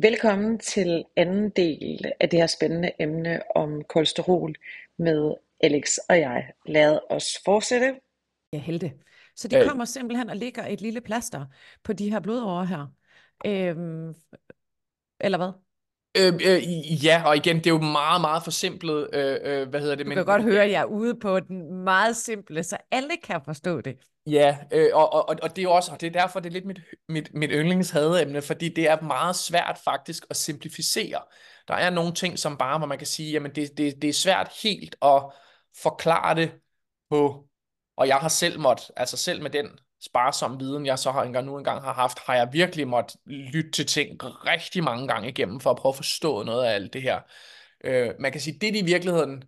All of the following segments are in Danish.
Velkommen til anden del af det her spændende emne om kolesterol med Alex og jeg. Lad os fortsætte. Ja, helte. Så de kommer simpelthen og lægger et lille plaster på de her blodårer her. Øhm, eller hvad? Øh, øh, ja, og igen, det er jo meget, meget forsimplet. Øh, øh, hvad hedder det? Du men, kan godt høre, at jeg er ude på den meget simple, så alle kan forstå det. Ja, øh, og, og, og det er jo også, og det er derfor, det er lidt mit, mit, mit yndlingshadeemne, fordi det er meget svært faktisk at simplificere. Der er nogle ting, som bare, hvor man kan sige, jamen det, det, det er svært helt at forklare det på, og jeg har selv måtte, altså selv med den sparsom viden, jeg så har engang nu engang har haft, har jeg virkelig måtte lytte til ting rigtig mange gange igennem, for at prøve at forstå noget af alt det her. Øh, man kan sige, det er i virkeligheden,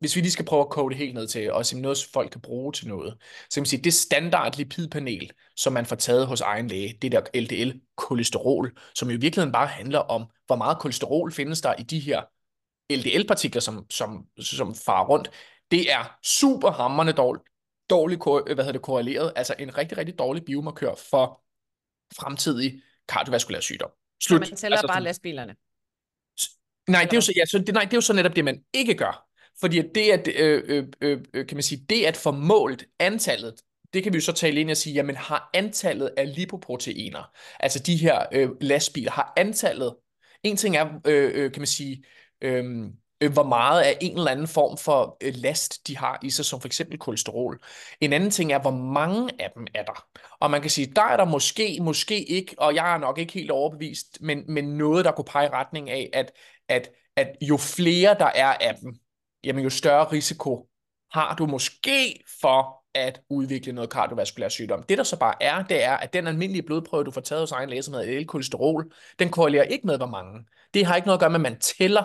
hvis vi lige skal prøve at kode det helt ned til, og sige noget, folk kan bruge til noget, så kan man sige, det standard lipidpanel, som man får taget hos egen læge, det der LDL-kolesterol, som jo i virkeligheden bare handler om, hvor meget kolesterol findes der i de her LDL-partikler, som, som, som farer rundt, det er super hammerne dårligt, dårligt hvad hedder det, korreleret, altså en rigtig, rigtig dårlig biomarkør for fremtidig kardiovaskulær sygdom. Slut. Så man tæller altså, bare lastbilerne? Nej, det er jo så, ja, så, det, nej, det er jo så netop det, man ikke gør. Fordi det at, øh, øh, øh, øh, kan man sige, det at få målt antallet, det kan vi jo så tale ind og sige, jamen har antallet af lipoproteiner, altså de her øh, lastbiler, har antallet, en ting er, øh, øh, kan man sige, øh, øh, hvor meget af en eller anden form for øh, last, de har i sig, som for eksempel kolesterol. En anden ting er, hvor mange af dem er der. Og man kan sige, der er der måske, måske ikke, og jeg er nok ikke helt overbevist, men, men noget, der kunne pege i retning af, at, at, at jo flere der er af dem, jamen jo større risiko har du måske for at udvikle noget kardiovaskulær sygdom. Det der så bare er, det er, at den almindelige blodprøve, du får taget hos egen læge, som hedder L-kolesterol, den korrelerer ikke med, hvor mange. Det har ikke noget at gøre med, at man tæller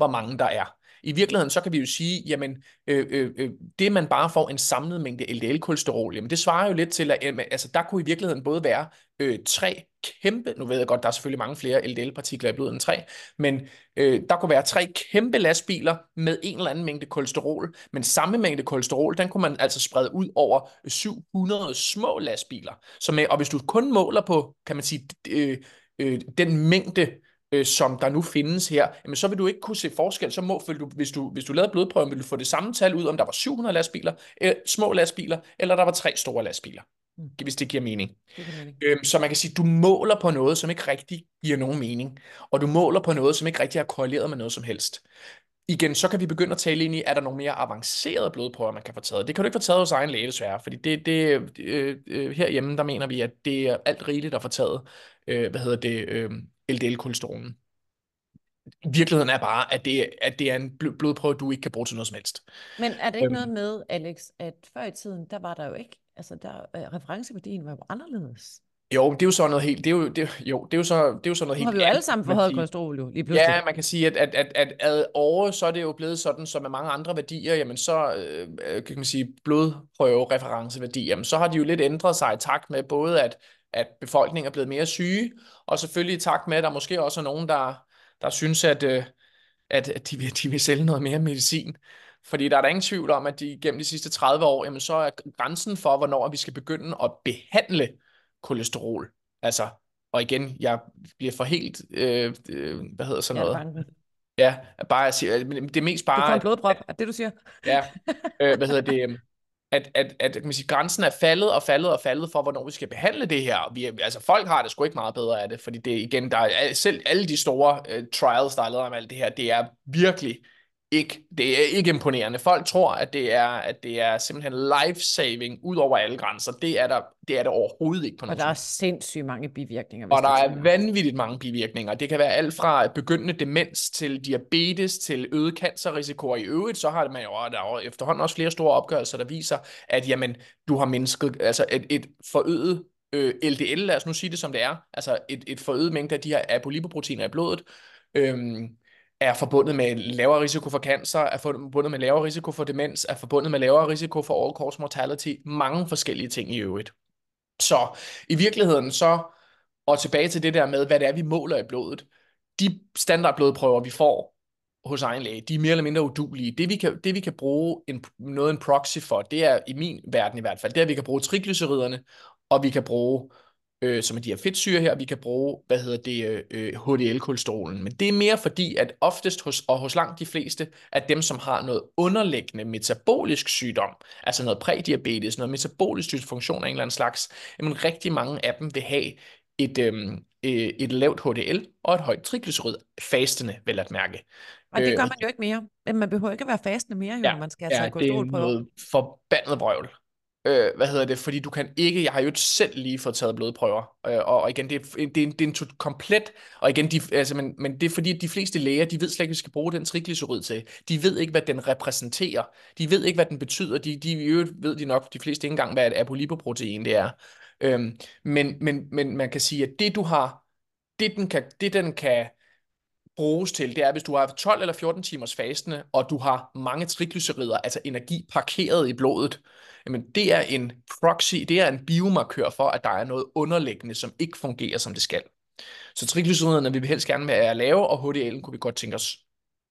hvor mange der er. I virkeligheden, så kan vi jo sige, jamen, øh, øh, øh det man bare får en samlet mængde LDL-kolesterol, jamen det svarer jo lidt til, at øh, altså, der kunne i virkeligheden både være øh, tre kæmpe, nu ved jeg godt, der er selvfølgelig mange flere LDL-partikler i blodet end tre, men øh, der kunne være tre kæmpe lastbiler med en eller anden mængde kolesterol, men samme mængde kolesterol, den kunne man altså sprede ud over 700 små lastbiler. Så med, og hvis du kun måler på, kan man sige, øh, øh, den mængde øh, som der nu findes her, jamen så vil du ikke kunne se forskel. Så må, du, hvis, du, hvis du lavede blodprøven, vil du få det samme tal ud, om der var 700 lastbiler, øh, små lastbiler, eller der var tre store lastbiler. Mm. Hvis det giver mening. Det giver mening. Øhm, så man kan sige, du måler på noget, som ikke rigtig giver nogen mening. Og du måler på noget, som ikke rigtig er korreleret med noget som helst. Igen, så kan vi begynde at tale ind i, er der nogle mere avancerede blodprøver, man kan få taget. Det kan du ikke få taget hos egen læge, desværre, fordi det, det, øh, øh, herhjemme, der mener vi, at det er alt rigeligt at få taget, øh, hvad hedder det, øh, LDL-kolesterolen. Virkeligheden er bare, at det, at det er en blodprøve, du ikke kan bruge til noget som helst. Men er det ikke øhm. noget med, Alex, at før i tiden, der var der jo ikke, altså der, øh, referenceværdien var jo anderledes. Jo, det er jo sådan noget helt, det er jo, det, jo, det er jo så, det er jo sådan noget helt. Nu har vi jo alle sammen forhøjet kolesterol jo, lige pludselig. Ja, man kan sige, at, at, at, at ad året, så er det jo blevet sådan, som med mange andre værdier, jamen så, øh, kan man sige, blodprøve referenceværdi, jamen så har de jo lidt ændret sig i takt med både, at at befolkningen er blevet mere syge, og selvfølgelig i takt med, at der måske også er nogen, der, der synes, at, øh, at, at de, vil, de vil sælge noget mere medicin. Fordi der er der ingen tvivl om, at de gennem de sidste 30 år, jamen så er grænsen for, hvornår vi skal begynde at behandle kolesterol. Altså, og igen, jeg bliver for helt, øh, øh, hvad hedder sådan noget? Ja, bare at sige, det er mest bare... Du får en blodprop, er det du siger? Ja, øh, hvad hedder det? At, at, at kan man sige, grænsen er faldet og faldet og faldet for, hvornår vi skal behandle det her. Vi, altså, folk har det sgu ikke meget bedre af det, fordi det igen, der er selv alle de store uh, trials, der er lavet om alt det her, det er virkelig ikke, det er ikke imponerende. Folk tror, at det er, at det er simpelthen life-saving ud over alle grænser. Det er, der, det er det overhovedet ikke på noget. Og der er sindssygt mange bivirkninger. Og der er vanvittigt mange bivirkninger. Det kan være alt fra begyndende demens til diabetes til øget cancerrisiko. Og i øvrigt, så har man jo der er efterhånden også flere store opgørelser, der viser, at jamen, du har mennesket altså et, et forøget øh, LDL, lad os nu sige det som det er, altså et, et forøget mængde af de her apolipoproteiner i blodet, øhm, er forbundet med lavere risiko for cancer, er forbundet med lavere risiko for demens, er forbundet med lavere risiko for all-cause mortality, mange forskellige ting i øvrigt. Så i virkeligheden så, og tilbage til det der med, hvad det er, vi måler i blodet, de standardblodprøver, vi får hos egen læge, de er mere eller mindre udulige. Det vi kan, det, vi kan bruge en, noget en proxy for, det er i min verden i hvert fald, det er, at vi kan bruge triglyceriderne, og vi kan bruge øh, som er de her fedtsyre her, vi kan bruge, hvad hedder det, øh, HDL-kolesterolen. Men det er mere fordi, at oftest hos, og hos langt de fleste af dem, som har noget underliggende metabolisk sygdom, altså noget prædiabetes, noget metabolisk dysfunktion af en eller anden slags, jamen rigtig mange af dem vil have et, øhm, øh, et lavt HDL og et højt triglycerid, fastende vel at mærke. Og det gør man jo ikke mere. Man behøver ikke at være fastende mere, jo, ja, når man skal have ja, det er noget forbandet brøvl. Øh, hvad hedder det? Fordi du kan ikke, jeg har jo ikke selv lige fået taget blodprøver, øh, og igen, det er, det er, en, det er en komplet, og igen, de, altså, men, men det er fordi, at de fleste læger, de ved slet ikke, hvad vi skal bruge den triglycerid til. De ved ikke, hvad den repræsenterer. De ved ikke, hvad den betyder. De, de ved de nok, de fleste ikke engang, hvad et apolipoprotein det er. Øhm, men, men, men man kan sige, at det du har, det den kan, det den kan bruges til, det er, hvis du har 12 eller 14 timers fastende, og du har mange triglycerider, altså energi parkeret i blodet, jamen det er en proxy, det er en biomarkør for, at der er noget underliggende, som ikke fungerer, som det skal. Så triglyceriderne vil vi helst gerne være lave, og HDL'en kunne vi godt tænke os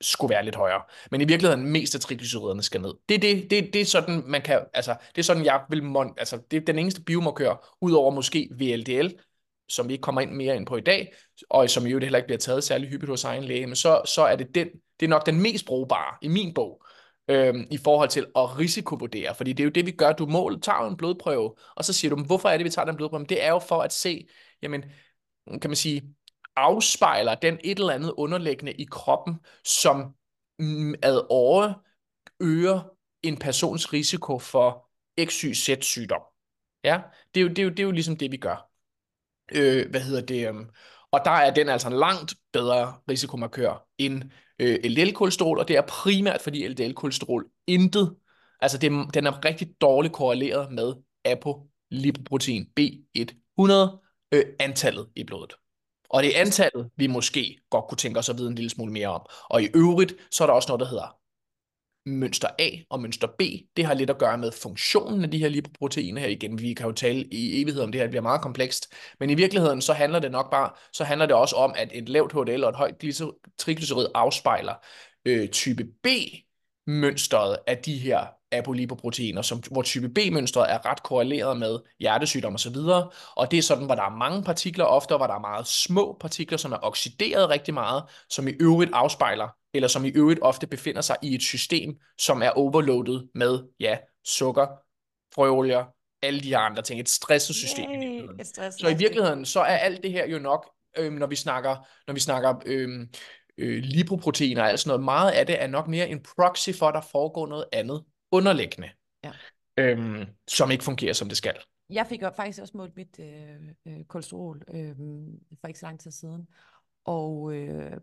skulle være lidt højere. Men i virkeligheden, mest af triglyceriderne skal ned. Det, det, det, det er sådan, man kan, altså, det er sådan, jeg vil, altså, det er den eneste biomarkør, udover måske VLDL, som vi ikke kommer ind mere ind på i dag, og som jo heller ikke bliver taget særlig hyppigt hos egen læge, men så, så er det den, det er nok den mest brugbare i min bog, øhm, i forhold til at risikovurdere, fordi det er jo det, vi gør. Du mål, tager en blodprøve, og så siger du, hvorfor er det, vi tager den blodprøve? Men det er jo for at se, jamen, kan man sige, afspejler den et eller andet underliggende i kroppen, som mm, ad åre øger en persons risiko for XYZ sygdom. Ja, det er jo, det er jo, det er jo ligesom det, vi gør. Øh, hvad hedder det? Øhm, og der er den altså en langt bedre risikomarkør end øh, LDL-kolesterol, og det er primært fordi LDL-kolesterol intet, altså det, den er rigtig dårligt korreleret med apolipoprotein B100, øh, antallet i blodet. Og det er antallet, vi måske godt kunne tænke os at vide en lille smule mere om. Og i øvrigt, så er der også noget, der hedder mønster A og mønster B. Det har lidt at gøre med funktionen af de her lipoproteiner her igen. Vi kan jo tale i evighed om det her, det bliver meget komplekst. Men i virkeligheden, så handler det nok bare, så handler det også om, at et lavt HDL og et højt triglycerid afspejler øh, type B mønstret af de her apolipoproteiner, som, hvor type B-mønstret er ret korreleret med hjertesygdom osv. Og, og det er sådan, hvor der er mange partikler, ofte hvor der er meget små partikler, som er oxideret rigtig meget, som i øvrigt afspejler, eller som i øvrigt ofte befinder sig i et system, som er overloadet med, ja, sukker, frøolier, alle de her andre ting. Et stresset system. Yay, et så i virkeligheden, så er alt det her jo nok, øhm, når vi snakker, når vi snakker øhm, øh, lipoproteiner og alt sådan noget, meget af det er nok mere en proxy for, at der foregår noget andet underliggende, ja. øhm, som ikke fungerer, som det skal. Jeg fik faktisk også målt mit øh, øh, kolesterol øh, for ikke så lang tid siden, og, øh,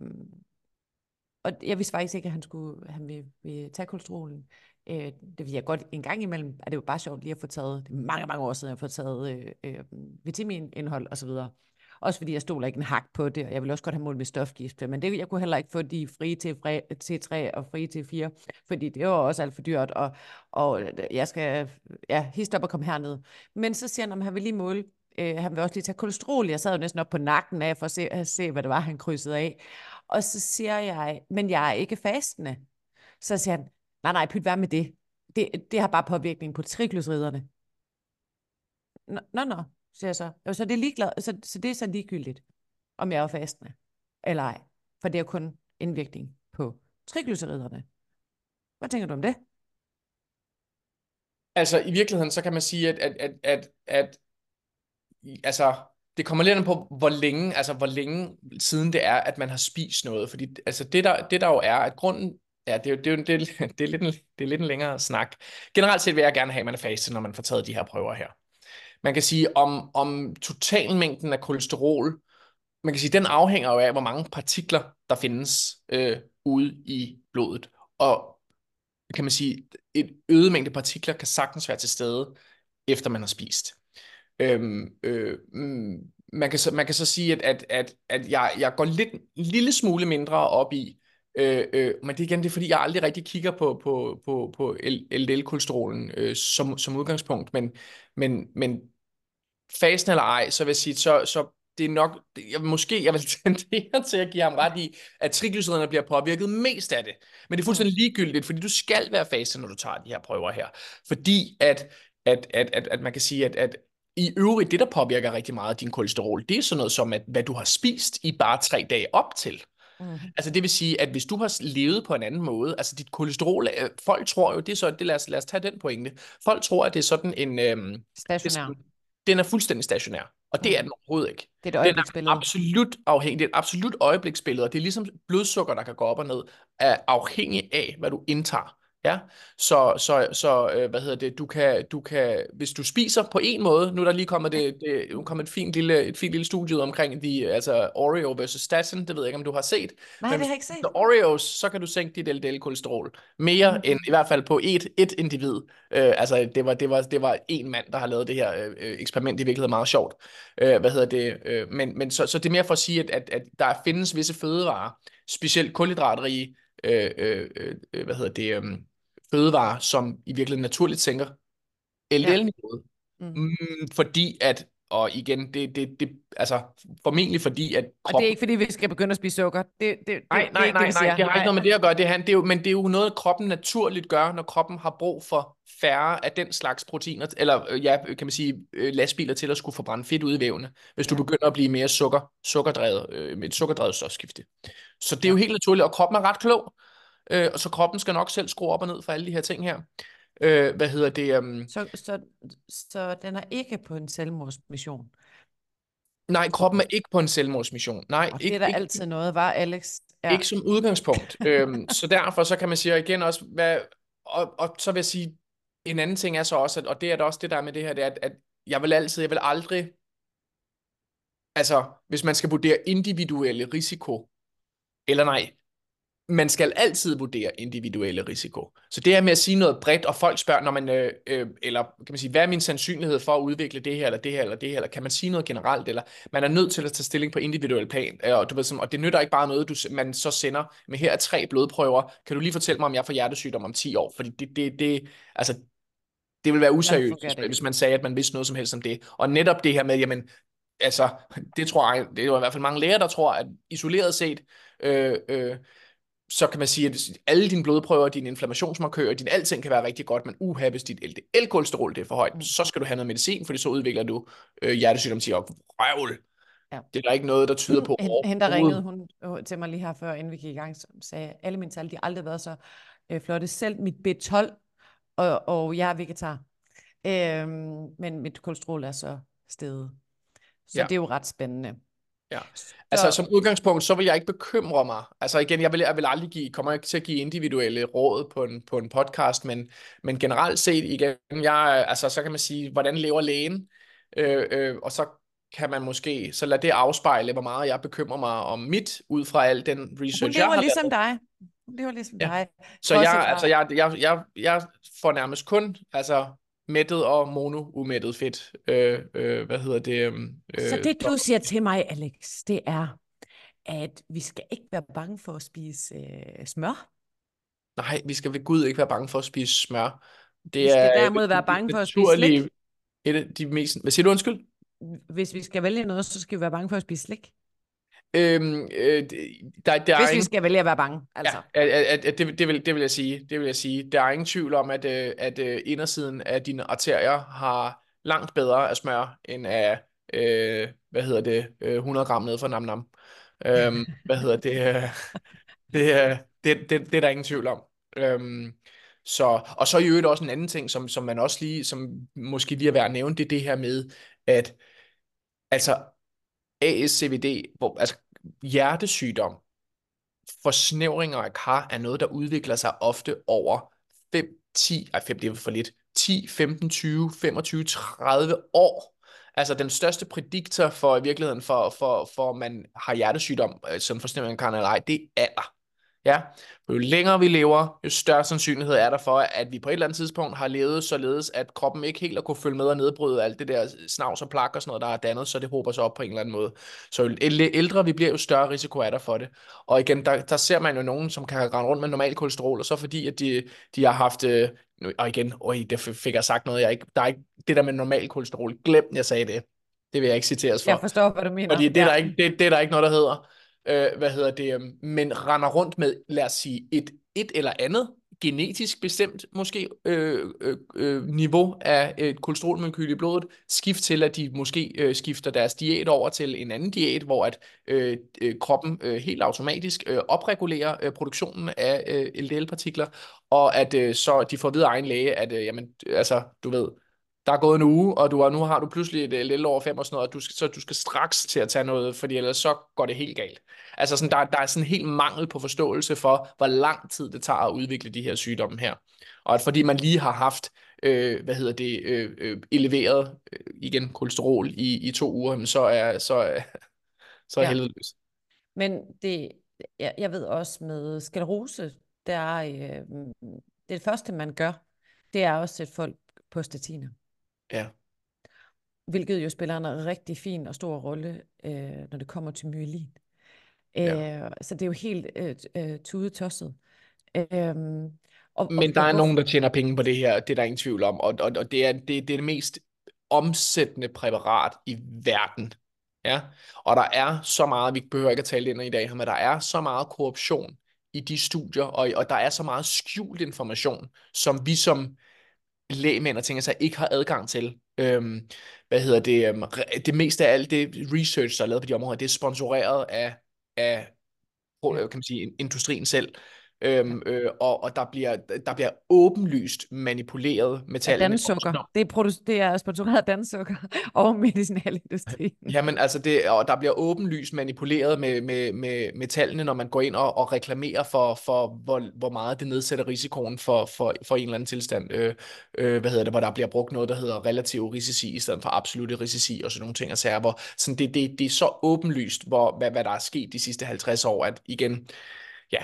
og jeg vidste faktisk ikke, at han skulle han ville, ville tage kolesterolen. Øh, det vil jeg godt en gang imellem, er det jo bare sjovt lige at få taget, det er mange, mange år siden, jeg har fået taget øh, øh, vitaminindhold osv., også fordi jeg stoler ikke en hak på det, og jeg vil også godt have målt med stofgift, men det, jeg kunne heller ikke få de frie til T3 og frie til 4, fordi det var også alt for dyrt, og, og øh, jeg skal ja, hist op og komme herned. Men så siger han, at han vil lige måle øh, han vil også lige tage kolesterol. Jeg sad jo næsten op på nakken af for at se, at se, hvad det var, han krydsede af. Og så siger jeg, men jeg er ikke fastende. Så siger han, nej, nej, pyt, hvad med det? Det, det har bare påvirkning på triglyceriderne. Nå, nå, nå siger jeg så. Jo, så, det er ligeglad, så, så det er så ligegyldigt, om jeg er fastende eller ej. For det er kun indvirkning på triglyceriderne. Hvad tænker du om det? Altså, i virkeligheden, så kan man sige, at, at, at, at, at altså, det kommer lidt an på, hvor længe, altså, hvor længe siden det er, at man har spist noget. Fordi altså, det, der, det der jo er, at grunden, ja, det er, det er, det er, det er, lidt, en, det er lidt en længere snak. Generelt set vil jeg gerne have, at man er fastet, når man får taget de her prøver her man kan sige, om, om totalmængden af kolesterol, man kan sige, den afhænger jo af, hvor mange partikler, der findes øh, ude i blodet. Og kan man sige, et øget mængde partikler kan sagtens være til stede, efter man har spist. Øhm, øh, mm, man, kan så, man kan så sige, at, at, at, at jeg, jeg går lidt en lille smule mindre op i, øh, øh, men det igen, det er fordi, jeg aldrig rigtig kigger på, på, på, på LDL-kolesterolen øh, som, som udgangspunkt, men, men, men fasen eller ej, så vil jeg sige, så, så det er nok, jeg, måske jeg vil tendere til at give ham ret i, at triglyceriderne bliver påvirket mest af det. Men det er fuldstændig ligegyldigt, fordi du skal være fase, når du tager de her prøver her. Fordi at, at, at, at, at man kan sige, at, at i øvrigt, det der påvirker rigtig meget af din kolesterol, det er sådan noget som, at hvad du har spist i bare tre dage op til. Mm. Altså det vil sige, at hvis du har levet på en anden måde, altså dit kolesterol, øh, folk tror jo, det er så, det, lad, os, lad os tage den pointe, folk tror, at det er sådan en, øhm, Stationær. den er fuldstændig stationær, og det er den overhovedet ikke. Det er et Den er øjebliksbillede. absolut afhængig, det er et absolut øjebliksbillede, og det er ligesom blodsukker, der kan gå op og ned, er afhængig af, hvad du indtager. Ja, så, så, så øh, hvad hedder det, du kan, du kan, hvis du spiser på en måde, nu er der lige kommet, det, det, nu kommet et fint lille, et fint lille studie ud omkring de, altså Oreo versus statin, det ved jeg ikke, om du har set. Nej, Men det har jeg ikke set. Oreos, så kan du sænke dit LDL-kolesterol mere Mhm. end i hvert fald på et, et individ. Øh, altså det var, det, var, det var en mand, der har lavet det her øh, øh, eksperiment, det er virkelig meget sjovt. Øh, hvad hedder det? Øh, men men så, så det er mere for at sige, at, at, at der findes visse fødevarer, specielt kulhydratrige, øh, øh, øh, hvad hedder det, øh, fødevarer, som i virkeligheden naturligt sænker LDL-niveauet. Mm. Mm, fordi at, og igen, det, det, det, altså formentlig fordi, at Og det kroppen er ikke, fordi vi skal begynde at spise sukker. Det, det, det, Nej, det nej, ikke nej, det, nej, det har ikke noget med det at gøre. Det, han- det er jo, men det er jo noget, kroppen naturligt gør, når kroppen har brug for færre af den slags proteiner, eller øh, ja, kan man sige, øh, lastbiler til at skulle forbrænde fedt ud i vævene, hvis du Ja. begynder at blive mere sukker, sukkerdrevet, øh, med et sukkerdrevet stofskifte. Så det er jo helt naturligt, og kroppen er ret klog, øh, og så kroppen skal nok selv skrue op og ned for alle de her ting her. Øh, hvad hedder det? Um, Så, så, så den er ikke på en selvmordsmission. nej, kroppen er ikke på en selvmordsmission. Nej, Og det ikke, er der ikke, altid noget, var Alex? Ja. Ikke som udgangspunkt. øhm, så derfor så kan man sige og igen også, hvad, og, og så vil jeg sige, en anden ting er så også, at, og det er da også det der er med det her, det er, at, at jeg vil altid, jeg vil aldrig, altså hvis man skal vurdere individuelle risiko, eller nej, man skal altid vurdere individuelle risiko. Så det her med at sige noget bredt, og folk spørger, når man, øh, øh, eller kan man sige, hvad er min sandsynlighed for at udvikle det her, eller det her, eller det her, eller kan man sige noget generelt, eller man er nødt til at tage stilling på individuel plan, øh, og, du ved, sådan, og det nytter ikke bare noget, du, man så sender, men her er tre blodprøver, kan du lige fortælle mig, om jeg får hjertesygdom om 10 år, fordi det, det, det altså, det vil være useriøst, hvis, man sagde, at man vidste noget som helst om det, og netop det her med, jamen, altså, det tror jeg, det er jo i hvert fald mange læger, der tror, at isoleret set, øh, øh, så kan man sige, at alle dine blodprøver, dine inflammationsmarkører, din alting kan være rigtig godt, men uha, hvis dit LDL-kolesterol det er for højt, Mm. så skal du have noget medicin, fordi så udvikler du øh, hjertesygdom til røvl. Ja. Det er der ikke noget, der tyder på Hende, hende, der ringede hun, øh, til mig lige her før, inden vi gik i gang, som sagde, alle mine tal, de har aldrig været så øh, flotte. Selv mit B12, og, og jeg er vegetar. Øhm, men mit kolesterol er så steget. Så Ja. det er jo ret spændende. Ja. Så, Altså som udgangspunkt, så vil jeg ikke bekymre mig. Altså igen, jeg vil, jeg vil aldrig give, kommer ikke til at give individuelle råd på en, på en podcast, men, men generelt set igen, jeg, altså så kan man sige, hvordan lever lægen? Øh, øh, og så kan man måske, så lad det afspejle, hvor meget jeg bekymrer mig om mit, ud fra al den hun research, jeg lever har ligesom lavet. dig. Hun lever ligesom Ja. dig. Så Bortset jeg, altså jeg, jeg, jeg, jeg får nærmest kun, altså mættet og mono-umættet fedt. Øh, øh, hvad hedder det? Øh, Så det du siger til mig, Alex, det er, at vi skal ikke være bange for at spise øh, smør. Nej, vi skal ved Gud ikke være bange for at spise smør. Det Vi skal er derimod være bange for at spise slik. Et af de mest... Hvad siger du, undskyld? Hvis vi skal vælge noget, så skal vi være bange for at spise slik. Øhm, øh, det- der, der er Hvis vi ingen... skal vælge at være bange, altså. Ja, at, at, at det, det, vil, det vil jeg sige. Det vil jeg sige. Der er ingen tvivl om, at, øh, at øh, indersiden af dine arterier har langt bedre af smør, end af, øh, hvad hedder det, øh, 100 gram ned fra nam nam. Øhm, hvad hedder det? øh, Det, er- det, det, det er der ingen tvivl om. Øhm, så, og så i øvrigt også en anden ting, som, som man også lige, som måske lige er værd at nævne, det er det her med, at altså ASCVD, hvor, altså hjertesygdom, forsnævringer af kar er noget, der udvikler sig ofte over 5, 10, ej 5 det er for lidt, 10, 15, 20, 25, 30 år. Altså den største prediktor for i virkeligheden, for, for, for man har hjertesygdom, øh, som forsnævring af kar eller ej, det er alder. Ja, for jo længere vi lever, jo større sandsynlighed er der for, at vi på et eller andet tidspunkt har levet således, at kroppen ikke helt har kunne følge med og nedbryde alt det der snavs og plak og sådan noget, der er dannet, så det håber sig op på en eller anden måde. Så jo æl- ældre vi bliver, jo større risiko er der for det. Og igen, der, der ser man jo nogen, som kan rende rundt med normal kolesterol, og så fordi, at de, de har haft, øh, og igen, øj, det fik jeg sagt noget, jeg ikke, der er ikke, det der med normal kolesterol, glem, jeg sagde det. Det vil jeg ikke citeres for. Jeg forstår, hvad du mener. Fordi det er, Ja. der ikke, det, det er der ikke noget, der hedder. Øh, hvad hedder det? Øhm, men render rundt med, lad os sige, et, et eller andet genetisk bestemt måske øh, øh, øh, niveau af et kolesterolmolekyl i blodet, skift til, at de måske øh, skifter deres diæt over til en anden diæt, hvor at øh, øh kroppen øh, helt automatisk øh, opregulerer øh, produktionen af øh, LDL-partikler, og at øh, så de får videre egen læge, at øh, jamen, altså, du ved, der er gået en uge, og du, og nu har du pludselig et LDL over 5 og sådan noget, og du skal, så du skal straks til at tage noget, fordi ellers så går det helt galt. Altså sådan, der, der er sådan en helt mangel på forståelse for, hvor lang tid det tager at udvikle de her sygdomme her. Og at fordi man lige har haft, øh, hvad hedder det, øh, øh, eleveret, øh, igen, kolesterol i, i to uger, så er, så er, så er ja. helvede løs. Men det, jeg, jeg ved også med sklerose, der er, øh, det første man gør, det er også at sætte folk på statiner. Ja. Hvilket jo spiller en rigtig fin og stor rolle, øh, når det kommer til myelin. Ja. Øh, så det er jo helt øh, øh, tudetosset. Øh, og, Men der og, er og, nogen, der tjener penge på det her, det er der ingen tvivl om, og, og, og det, er, det, det er det mest omsættende præparat i verden. Ja? Og der er så meget, vi behøver ikke at tale ind i dag, men der er så meget korruption i de studier, og, og der er så meget skjult information, som vi som lægmænd og ting, altså ikke har adgang til. Øhm, hvad hedder det? Øhm, det meste af alt det research, der er lavet på de områder, det er sponsoreret af, af kan man sige, industrien selv. Øhm, øh, og, og der bliver, der bliver åbenlyst manipuleret med tallene. Dansukker. Det er, produ- det er sponsoreret af Dansukker og medicinalindustrien. Jamen altså, det, og der bliver åbenlyst manipuleret med, med, med, med tallene, når man går ind og, og reklamerer for, for hvor, hvor meget det nedsætter risikoen for, for, for en eller anden tilstand. Øh, øh, hvad hedder det, hvor der bliver brugt noget, der hedder relative risici, i stedet for absolute risici og sådan nogle ting. Altså, hvor, sådan det, det, det er så åbenlyst, hvor, hvad, hvad der er sket de sidste 50 år, at igen, ja,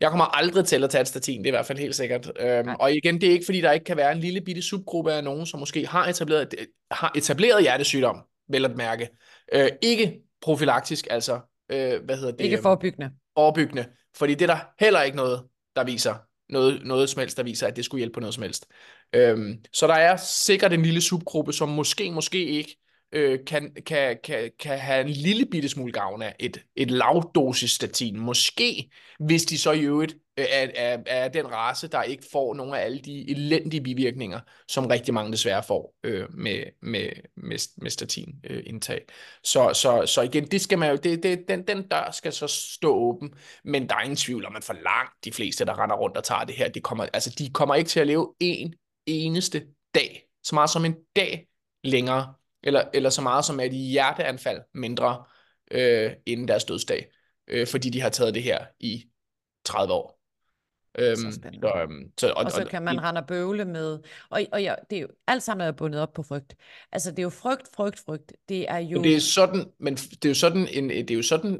jeg kommer aldrig til at tage et statin, det er i hvert fald helt sikkert. Øhm, og igen, det er ikke fordi, der ikke kan være en lille bitte subgruppe af nogen, som måske har etableret, har etableret hjertesygdom, vel at mærke. Øh, ikke profilaktisk, altså, øh, hvad hedder det? Ikke forebyggende. Forebyggende, fordi det er der heller ikke noget, der viser, noget, noget som helst, der viser, at det skulle hjælpe på noget som helst. Øhm, så der er sikkert en lille subgruppe, som måske, måske ikke øh, kan, kan, kan, kan have en lille bitte smule gavn af et, et lavdosis statin. Måske, hvis de så i øvrigt øh, er, er, er den race, der ikke får nogle af alle de elendige bivirkninger, som rigtig mange desværre får øh, med, med, med, med statinindtag. Øh, så, så, så igen, det skal man jo, det, det, den, den dør skal så stå åben, men der er ingen tvivl om, at for langt de fleste, der render rundt og tager det her, de kommer, altså, de kommer ikke til at leve en eneste dag, så meget som en dag længere, eller, eller så meget som et hjerteanfald mindre øh, inden deres dødsdag, øh, fordi de har taget det her i 30 år. Øhm, så så, øhm, så, og, og så kan man rende og bøvle med, og, og ja, det er jo alt sammen er bundet op på frygt. Altså det er jo frygt, frygt, frygt. Det er jo... Men det er sådan, men det er jo sådan, en, det er jo sådan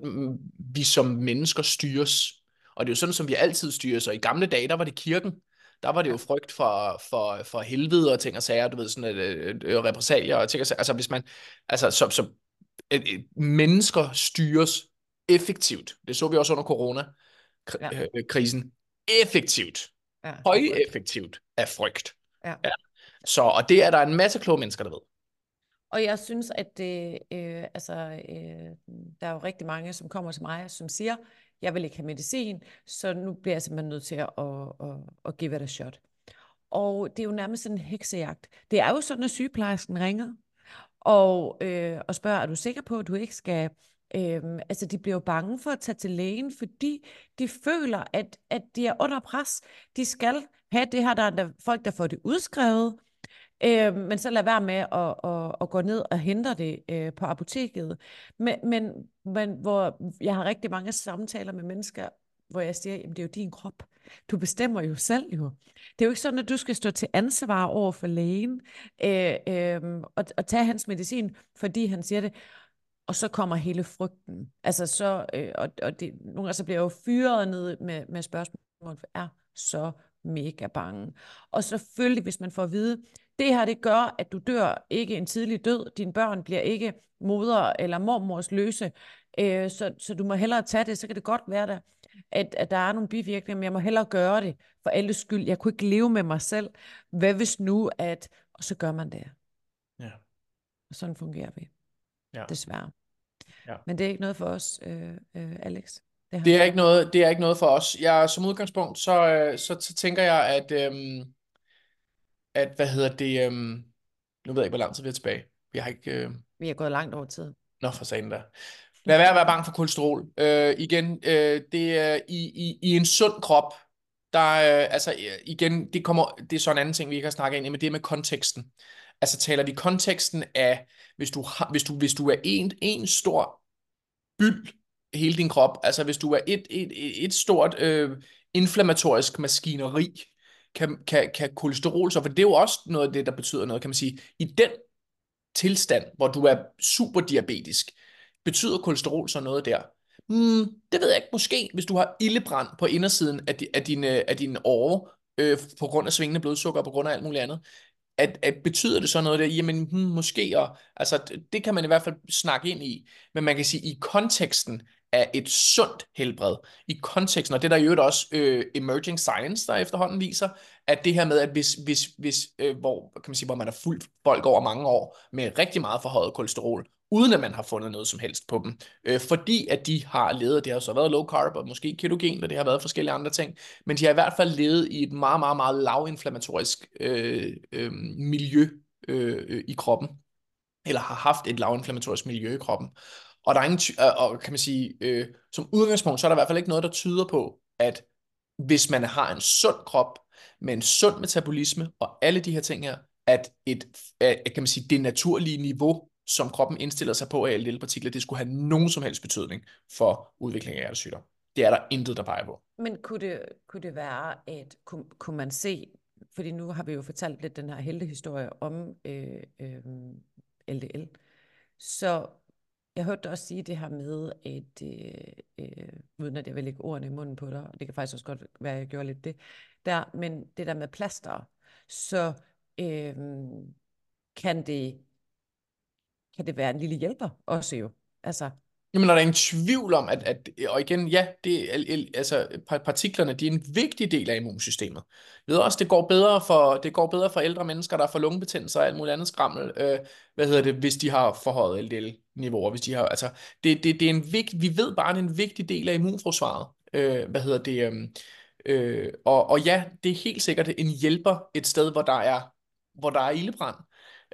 vi som mennesker styres. Og det er jo sådan, som vi altid styres. Og i gamle dage, der var det kirken, der var det jo frygt for, for, for helvede og ting og sager, du ved, sådan et, et, et repressalier og ting og sager. Altså hvis man, altså så, så et, et, mennesker styres effektivt. Det så vi også under corona-krisen. Ja. Effektivt. Ja, Højeffektivt af frygt. Ja. ja. Så, og det er der en masse kloge mennesker, der ved. Og jeg synes, at det, øh, altså, øh, der er jo rigtig mange, som kommer til mig, som siger, jeg vil ikke have medicin, så nu bliver jeg simpelthen nødt til at, at, at, at give it a shot. Og det er jo nærmest sådan en heksejagt. Det er jo sådan, at sygeplejersken ringer og, øh, og spørger, er du sikker på, at du ikke skal... Øh, altså, de bliver jo bange for at tage til lægen, fordi de føler, at, at de er under pres. De skal have det her, der er der folk, der får det udskrevet, Øh, men så lad være med at, at, at gå ned og hente det øh, på apoteket. Men, men, men hvor jeg har rigtig mange samtaler med mennesker, hvor jeg siger, at det er jo din krop. Du bestemmer jo selv jo. Det er jo ikke sådan, at du skal stå til ansvar over for lægen øh, øh, og, og tage hans medicin, fordi han siger det. Og så kommer hele frygten. Altså så, øh, og, og det, nogle gange så bliver jeg jo fyret ned med, med spørgsmål, er så mega bange. Og selvfølgelig, hvis man får at vide, det her, det gør, at du dør ikke en tidlig død. Dine børn bliver ikke moder eller mormors løse. Øh, så, så du må hellere tage det. Så kan det godt være, der, at, at der er nogle bivirkninger, men jeg må hellere gøre det for alles skyld. Jeg kunne ikke leve med mig selv. Hvad hvis nu, at... Og så gør man det. Ja. Og sådan fungerer vi. Ja. Desværre. Ja. Men det er ikke noget for os, øh, øh, Alex. Det, Det er ikke noget, det er ikke noget for os. Jeg, som udgangspunkt, så, øh, så, så tænker jeg, at, øhm, at hvad hedder det, øhm, nu ved jeg ikke, hvor lang tid vi er tilbage. Vi har ikke, øh, Vi er gået langt over tid. nå for sagen der. Lad være at være bange for kolesterol. Øh, igen, øh, det er i, i, i en sund krop, der, øh, altså øh, igen, det kommer, det er så en anden ting, vi ikke har snakket ind i, men det er med konteksten. Altså taler vi konteksten af, hvis du, har, hvis du, hvis du er en, en stor byld, hele din krop, altså hvis du er et, et, et, et stort øh, inflammatorisk maskineri, kan, kan, kan kolesterol så, for det er jo også noget af det, der betyder noget, kan man sige, i den tilstand, hvor du er superdiabetisk, betyder kolesterol så noget der? Hmm, det ved jeg ikke. Måske, hvis du har ildebrand på indersiden af, di, af dine, af dine åre, øh, på grund af svingende blodsukker, på grund af alt muligt andet, at, at betyder det så noget der? Jamen, hmm, måske, og, altså, det kan man i hvert fald snakke ind i, men man kan sige, i konteksten af et sundt helbred, i konteksten, og det der i øvrigt også øh, emerging science, der efterhånden viser, at det her med, at hvis, hvis, hvis øh, hvor, kan man sige, hvor man har fulgt folk over mange år med rigtig meget forhøjet kolesterol, uden at man har fundet noget som helst på dem. Øh, fordi at de har levet, det har så været low carb og måske ketogen, og det har været forskellige andre ting, men de har i hvert fald levet i et meget, meget, meget lavinflammatorisk øh, øh, miljø øh, øh i kroppen, eller har haft et lavinflammatorisk miljø i kroppen. Og der er ingen, og kan man sige, øh, som udgangspunkt, så er der i hvert fald ikke noget, der tyder på, at hvis man har en sund krop, med en sund metabolisme og alle de her ting her, at et, at, kan man sige, det naturlige niveau, som kroppen indstiller sig på af LDL-partikler, det skulle have nogen som helst betydning for udvikling af hjertesygdom. Det er der intet, der peger på. Men kunne det, kunne det være, at kunne, kunne man se, fordi nu har vi jo fortalt lidt den her heltehistorie om øh, øh, LDL, så jeg hørte dig også sige det her med, at øh, øh, uden at jeg vil lægge ordene i munden på dig, og det kan faktisk også godt være, at jeg gjorde lidt det, der, men det der med plaster, så øh, kan det kan det være en lille hjælper også jo. Altså, Jamen, der er ingen tvivl om, at, at og igen, ja, det, altså, partiklerne, de er en vigtig del af immunsystemet. Vi ved også, det går bedre for, det går bedre for ældre mennesker, der får lungebetændelse og alt muligt andet skrammel, øh, hvad hedder det, hvis de har forhøjet LDL-niveauer, hvis de har, altså, det, det, det er en vigt, vi ved bare, det er en vigtig del af immunforsvaret, øh, hvad hedder det, øh, øh, og, og ja, det er helt sikkert en hjælper et sted, hvor der er, hvor der er ildebrand,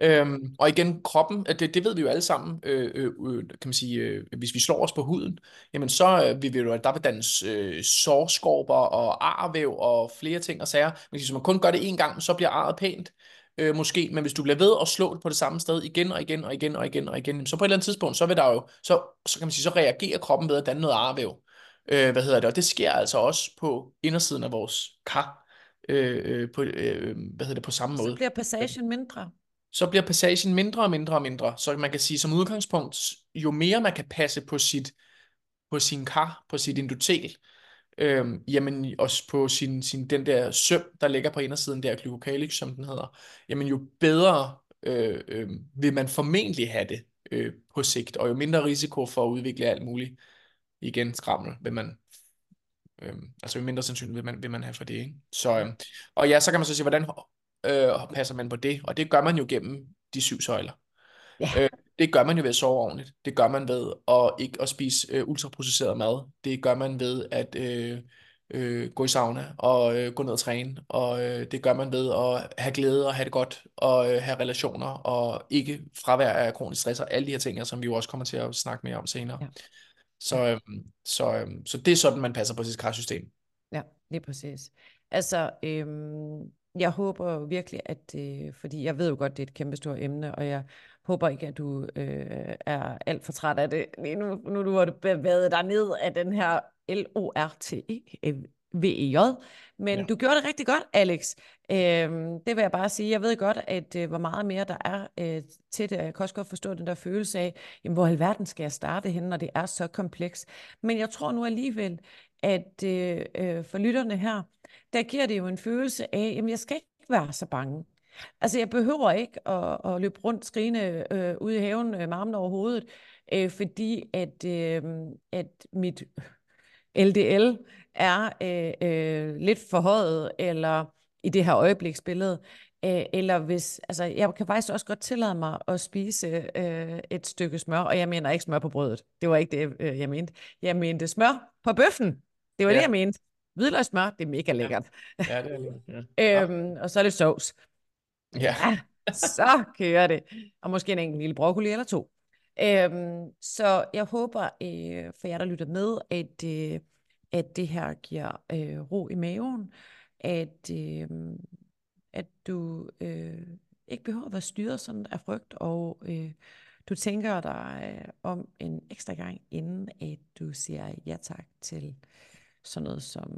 Øhm, og igen, kroppen, det, det ved vi jo alle sammen, øh, øh, øh, kan man sige, øh, hvis vi slår os på huden, jamen så øh, vil vi jo, at der vil dannes øh, sårskorper og arvæv og flere ting og sager. Men hvis man kun gør det en gang, så bliver arret pænt, øh, måske. Men hvis du bliver ved at slå det på det samme sted igen og igen og igen og igen og igen, så på et eller andet tidspunkt, så vil der jo, så, så kan man sige, så reagerer kroppen ved at danne noget arvæv. Øh, hvad hedder det? Og det sker altså også på indersiden af vores kar. Øh, øh, på, øh, hvad hedder det, på samme måde. Så bliver passagen mindre så bliver passagen mindre og mindre og mindre. Så man kan sige som udgangspunkt, jo mere man kan passe på sit på sin kar, på sit endotel, øhm, jamen også på sin, sin, den der søm, der ligger på indersiden der, glykokalix, som den hedder, jamen jo bedre øh, øh, vil man formentlig have det øh, på sigt, og jo mindre risiko for at udvikle alt muligt igen skrammel vil man øh, altså jo mindre sandsynligt vil man, vil man have for det. Ikke? Så, øh, og ja, så kan man så sige, hvordan øh, passer man på det, og det gør man jo gennem de syv søjler. Ja. Øh, det gør man jo ved at sove ordentligt. Det gør man ved at ikke at spise øh, ultraprocesseret mad. Det gør man ved at øh, øh, gå i sauna og øh, gå ned og træne. Og øh, det gør man ved at have glæde og have det godt og øh, have relationer og ikke fravær af kronisk stress og alle de her ting, som vi jo også kommer til at snakke mere om senere. Ja. Så, øh, så, øh, så det er sådan, man passer på sit karsystem. Ja, lige præcis. Altså, øhm, jeg håber virkelig, at, øh, fordi jeg ved jo godt, det er et kæmpestort emne, og jeg håber ikke, at du øh, er alt for træt af det. Nu, nu du har bevæget dig ned af den her L-O-R-T-E-V-E-J, men ja. du gjorde det rigtig godt, Alex. Øhm, det vil jeg bare sige. Jeg ved godt, at øh, hvor meget mere der er øh, til det. Jeg kan også godt forstå den der følelse af, jamen, hvor i alverden skal jeg starte henne, når det er så kompleks. Men jeg tror nu alligevel, at øh, øh, for lytterne her, der giver det jo en følelse af, jamen jeg skal ikke være så bange. Altså jeg behøver ikke at, at løbe rundt skrigende øh, ude i haven øh, med armen over hovedet, øh, fordi at, øh, at mit LDL er øh, øh, lidt forhøjet, eller i det her øjebliksbillede, Øh, eller hvis, altså jeg kan faktisk også godt tillade mig at spise øh, et stykke smør, og jeg mener ikke smør på brødet. Det var ikke det, øh, jeg mente. Jeg mente smør på bøffen. Det var ja. det, jeg mente. Hvidløgssmør, det er mega lækkert. Ja, det er lækkert. Ja. øhm, og så er det sovs. Ja. ja. Så kører det. Og måske en enkelt lille broccoli eller to. Øhm, så jeg håber, øh, for jer, der lytter med, at, øh, at det her giver øh, ro i maven. At, øh, at du øh, ikke behøver at være styret sådan af frygt, og øh, du tænker dig øh, om en ekstra gang, inden at du siger ja tak til sådan noget som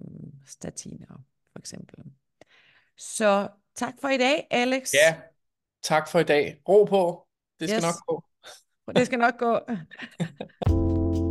statiner, for eksempel. Så tak for i dag, Alex. Ja, tak for i dag. Ro på. Det skal yes. nok gå. Det skal nok gå.